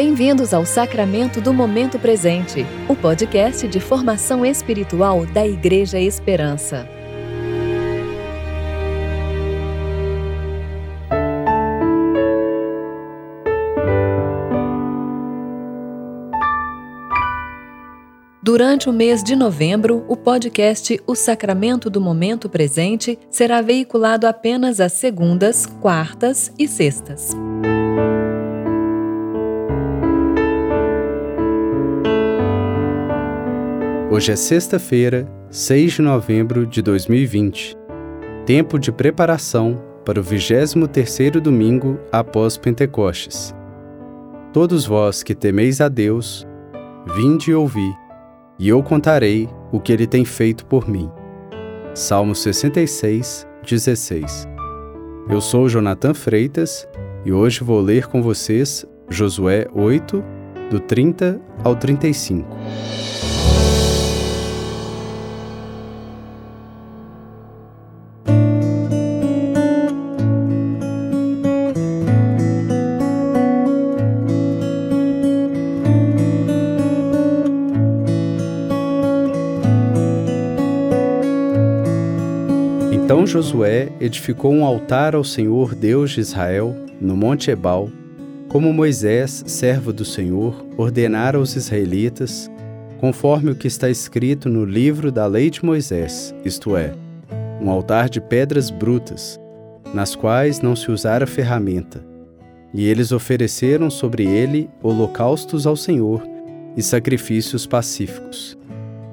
Bem-vindos ao Sacramento do Momento Presente, o podcast de formação espiritual da Igreja Esperança. Durante o mês de novembro, o podcast O Sacramento do Momento Presente será veiculado apenas às segundas, quartas e sextas. Hoje é sexta-feira, 6 de novembro de 2020. Tempo de preparação para o 23º domingo após Pentecostes. Todos vós que temeis a Deus, vinde e ouvi, e eu contarei o que ele tem feito por mim. Salmo 66, 16. Eu sou Jonathan Freitas e hoje vou ler com vocês Josué 8, do 30 ao 35. Então Josué edificou um altar ao Senhor Deus de Israel, no Monte Ebal, como Moisés, servo do Senhor, ordenara aos israelitas, conforme o que está escrito no livro da lei de Moisés, isto é, um altar de pedras brutas, nas quais não se usara ferramenta. E eles ofereceram sobre ele holocaustos ao Senhor e sacrifícios pacíficos.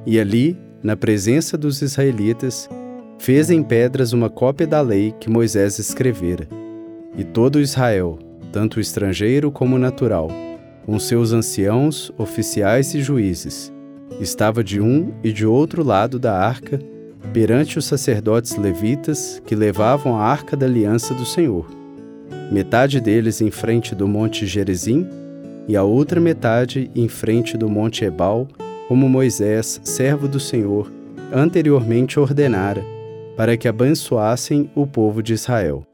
E ali, na presença dos israelitas, fez em pedras uma cópia da lei que Moisés escrevera. E todo Israel, tanto estrangeiro como natural, com seus anciãos, oficiais e juízes, estava de um e de outro lado da arca, perante os sacerdotes levitas que levavam a arca da aliança do Senhor. Metade deles em frente do monte Gerizim e a outra metade em frente do monte Ebal, como Moisés, servo do Senhor, anteriormente ordenara, para que abençoassem o povo de Israel.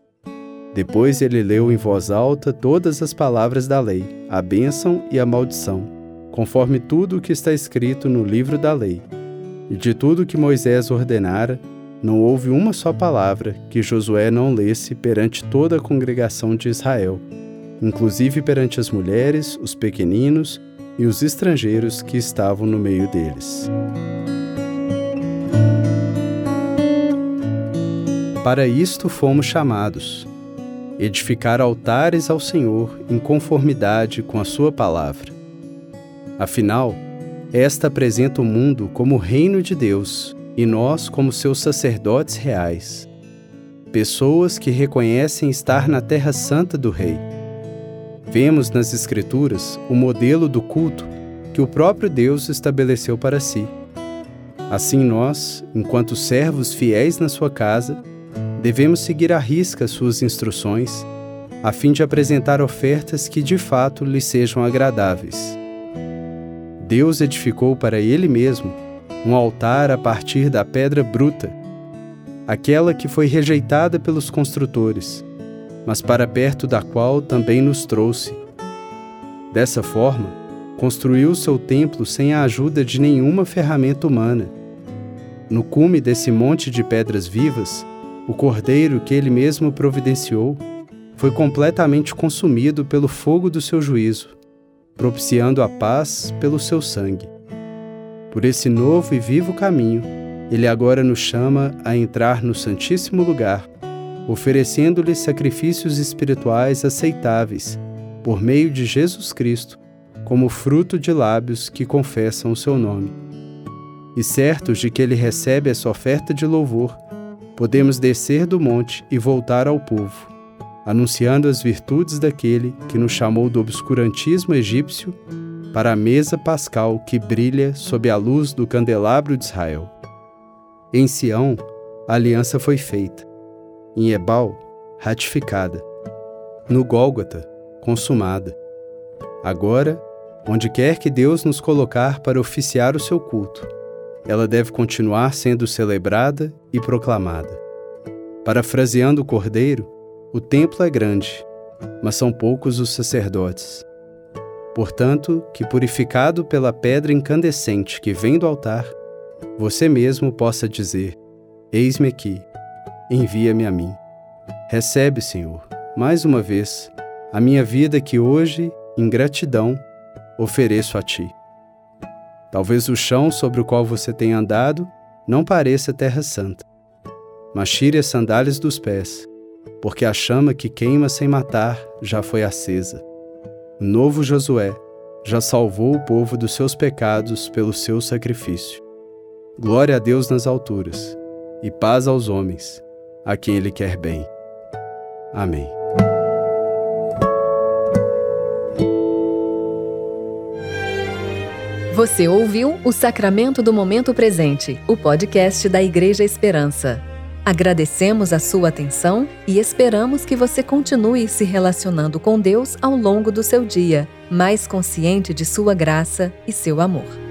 Depois ele leu em voz alta todas as palavras da lei, a bênção e a maldição, conforme tudo o que está escrito no livro da lei. E de tudo que Moisés ordenara, não houve uma só palavra que Josué não lesse perante toda a congregação de Israel, inclusive perante as mulheres, os pequeninos e os estrangeiros que estavam no meio deles. Para isto fomos chamados, edificar altares ao Senhor em conformidade com a Sua palavra. Afinal, esta apresenta o mundo como o reino de Deus e nós como seus sacerdotes reais, pessoas que reconhecem estar na terra santa do Rei. Vemos nas Escrituras o modelo do culto que o próprio Deus estabeleceu para si. Assim, nós, enquanto servos fiéis na sua casa, devemos seguir à risca suas instruções, a fim de apresentar ofertas que de fato lhe sejam agradáveis. Deus edificou para ele mesmo um altar a partir da pedra bruta, aquela que foi rejeitada pelos construtores, mas para perto da qual também nos trouxe. Dessa forma, construiu seu templo sem a ajuda de nenhuma ferramenta humana. No cume desse monte de pedras vivas, o cordeiro que ele mesmo providenciou foi completamente consumido pelo fogo do seu juízo, propiciando a paz pelo seu sangue. Por esse novo e vivo caminho, ele agora nos chama a entrar no Santíssimo Lugar, oferecendo-lhe sacrifícios espirituais aceitáveis, por meio de Jesus Cristo, como fruto de lábios que confessam o seu nome. E certos de que ele recebe essa oferta de louvor, podemos descer do monte e voltar ao povo, anunciando as virtudes daquele que nos chamou do obscurantismo egípcio para a mesa pascal que brilha sob a luz do candelabro de Israel. Em Sião, a aliança foi feita, em Ebal, ratificada, no Gólgota, consumada. Agora, onde quer que Deus nos colocar para oficiar o seu culto, ela deve continuar sendo celebrada e proclamada. Parafraseando o Cordeiro, o templo é grande, mas são poucos os sacerdotes. Portanto, que purificado pela pedra incandescente que vem do altar, você mesmo possa dizer: Eis-me aqui, envia-me a mim. Recebe, Senhor, mais uma vez, a minha vida que hoje, em gratidão, ofereço a Ti. Talvez o chão sobre o qual você tem andado não pareça terra santa, mas tire as sandálias dos pés, porque a chama que queima sem matar já foi acesa. O novo Josué já salvou o povo dos seus pecados pelo seu sacrifício. Glória a Deus nas alturas e paz aos homens, a quem Ele quer bem. Amém. Você ouviu o Sacramento do Momento Presente, o podcast da Igreja Esperança. Agradecemos a sua atenção e esperamos que você continue se relacionando com Deus ao longo do seu dia, mais consciente de sua graça e seu amor.